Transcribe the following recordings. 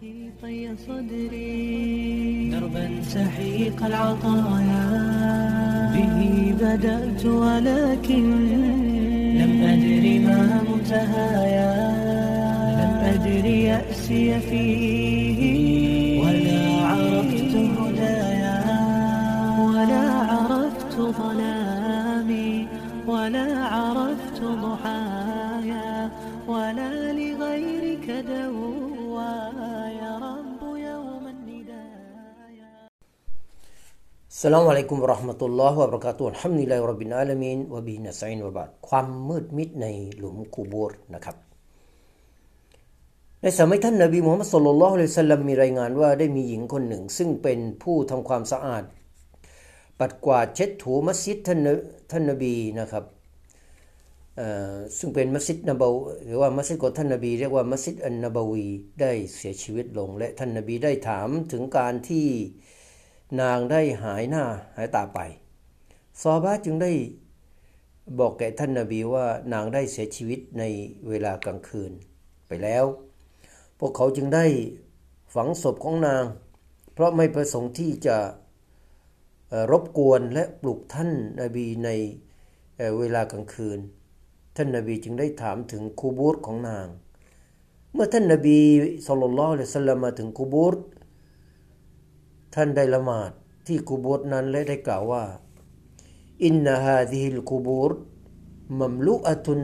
طي صدري؟ دربا سحيق العطايا. به بدأت ولكن لم أدر ما منتهايا لم أدر يأسي فيه. ولا عرفت هدايا. ولا عرفت ظلامي. ولا عرفت ضحايا. ولا لغيرك دوايا السلام عليكم ورحمة الله وبركاته الحمد لله رب العالمين وبه نستعين وبعد ความมืดมิดในหลุมกูโบร์นะครับ ในสมัยท่านนบีมูฮัมมัดสุลลัลลอฮุอะลัยฮิวะสัลลัมมีรายงานว่าได้มีหญิงคนหนึ่ง ซึ่งเป็นผู้ทำความสะอาด ปัดกวาดเช็ดถูมัสยิดท่านนท่านนบีนะครับเอ่อซึ่งเป็นมัสยิดนบาวหรือว่ามัสยิดของท่านนบี เรียกว่ามัสยิดอันนบาวีได้เสียชีวิตลง และท่านนบีได้ถามถึงการที่ นางได้หายหน้าหายตาไป ซอฮาจึงได้บอกแก่ท่านนบีว่านางได้เสียชีวิตในเวลากลางคืนไปแล้ว พวกเขาจึงได้ฝังศพของนาง เพราะไม่ประสงค์ที่จะรบกวนและปลุกท่านนบีในเวลากลางคืน ท่านนบีจึงได้ถามถึงคูบูรของนาง เมื่อท่านนบีศ็อลลัลลอฮุอะลัยฮิวะซัลลมาถึงคูบูร ท่านได้ละหมาดที่กูโบร์นั้นและได้กล่าวว่า อินนาฮาซิฮิลกูบูรมัมลุอะตุน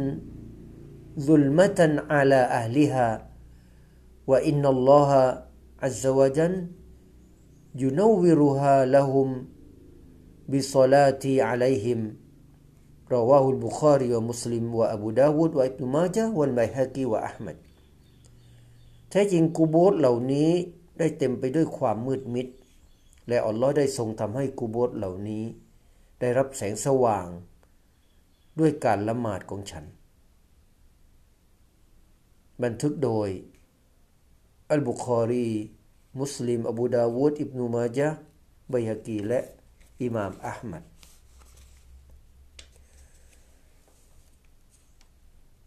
ซุลมะตันอาลาอัลลิฮาวะอินนัลลอฮะอัซวะจันยุนวิรุฮาละหุมบิศลาติอะลัยฮิม رواه البخاري ومسلم وأبو داود وابن ماجه والبيهقي وأحمد แท้จริงกูโบสเหล่านี้ได้เต็มไปด้วยความมืดมิด และอัลลอฮ์ได้ทรงทำให้กูโบสเหล่านี้ ได้รับแสงสว่าง ด้วยการละหมาดของฉัน บันทึกโดย อัลบุคอรี มุสลิม อบูดาวูดอิบนุมาจาบัยฮะกีและอิหม่ามอัลมัด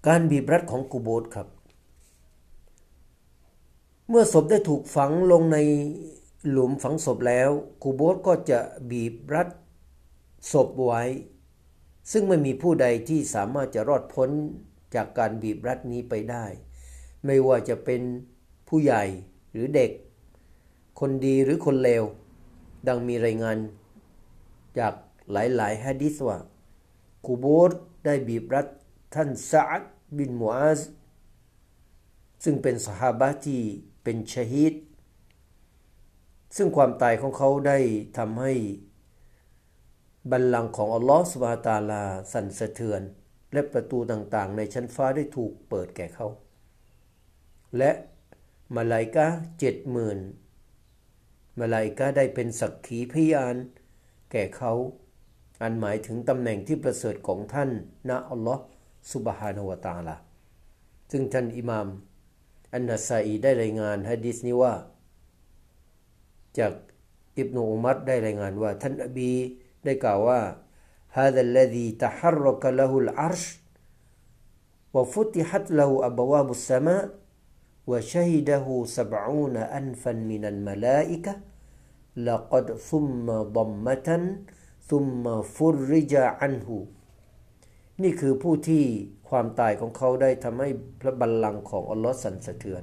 การบีบรัดของกูโบสครับ เมื่อศพได้ถูกฝังลงใน หลุมฝังศพแล้วกูโบสก็จะบีบรัดศพไว้ ซึ่งไม่มีผู้ใดที่สามารถจะรอดพ้นจากการบีบรัดนี้ไปได้ ไม่ว่าจะเป็นผู้ใหญ่หรือเด็ก คนดีหรือคนเลว ดังมีรายงาน จากหลายๆฮะดิษว่ากูโบสได้บีบรัดท่านซาดบินมูอาซซึ่งเป็นสหาบะที่เป็นชะฮีด ซึ่งความตายของเขาได้ทำให้บัลลังก์ของอัลลอฮฺสุบฮาตาลาสั่นสะเทือน และประตูต่างๆ ในชั้นฟ้าได้ถูกเปิดแก่เขา และมาลายกาเจ็ดหมื่นมาลายกาได้เป็นสักขีพยาน แก่เขา อันหมายถึงตำแหน่งที่ประเสริฐของท่านนะอัลลอฮฺสุบฮานวตาลาซึ่งท่านอิหมาม อันนัสซาอีได้รายงานฮะดิษนี้ว่า จากอิบนุอุมัรได้รายงานว่า ท่านอบีได้กล่าวว่า هذا الذي تحرك له العرش وفتحت له أبواب السماء وشهده سبعون أنفا من الملائكة لقد ثم ضمة ثم فرج عنه นี่คือผู้ที่ความตายของเขาได้ทำให้พระบัลลังก์ของอัลลอฮ์สั่นสะเทือน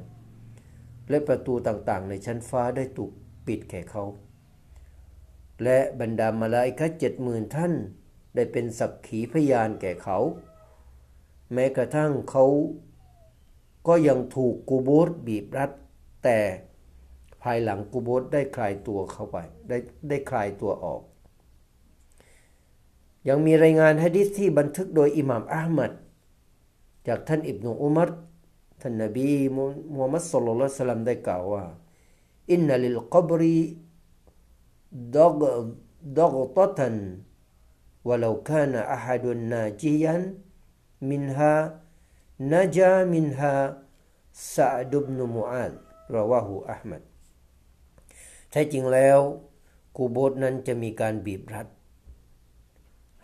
และประตูต่างๆ ในชั้นฟ้าได้ถูก ปิดแก่เขา และบรรดามาลาอิกะเจ็ดหมื่นท่านได้เป็นสักขีพยานแก่เขา แม้กระทั่งเขาก็ยังถูกกูโบสบีบรัด แต่ภายหลังกูโบสได้คลายตัวเข้าไป ได้ได้คลายตัวออก ยังมีรายงานฮะดิษที่บันทึกโดยอิหม่ามอัลมัด จากท่านอิบนุอุมัรท่านนบีมูฮัมมัดสุลลัลลสลัมได้กล่าวว่า อินนัลิลกับรีดักดักตัน ولو كان أحد ناجيا منها نجا منها سعد بن معاذ رواه أحمد แท้จริงแล้วกูโบสนั้นจะมีการบีบรัด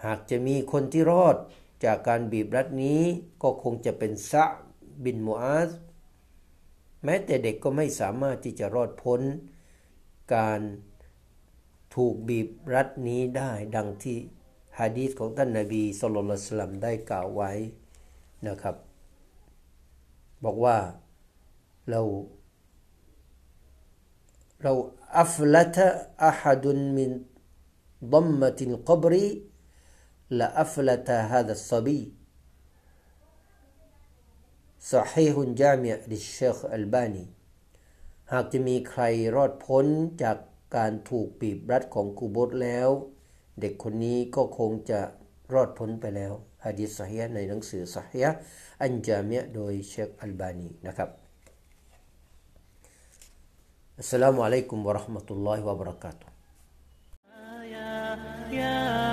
หากจะมีคนที่รอดจากการบีบรัดนี้ก็คงจะเป็นซะบินมูอาซ แม้แต่เด็กก็ไม่สามารถที่จะรอดพ้น การถูกบีบรัดนี้ได้ดังที่ฮะดีษของท่านนาบีสุลต่านสลัมได้กล่าวไว้นะครับ บอกว่าเราเราอัฟลัตอะฮัดุนมินกับรีเลอัฟเลตฮะดะศบี สฮีฮุนจามีดิเชคอัลบานี หากจะมีใครรอดพ้นจากการถูกปีบรัดของกูบดแล้ว เด็กคนนี้ก็คงจะรอดพ้นไปแล้วฮะดิษสฮียในหนังสือสฮียอันจามีโดยเชคอัลบานีนะครับอัสสลามุอะลัยกุมวะราะห์มะตุลลอฮิวะบะเราะ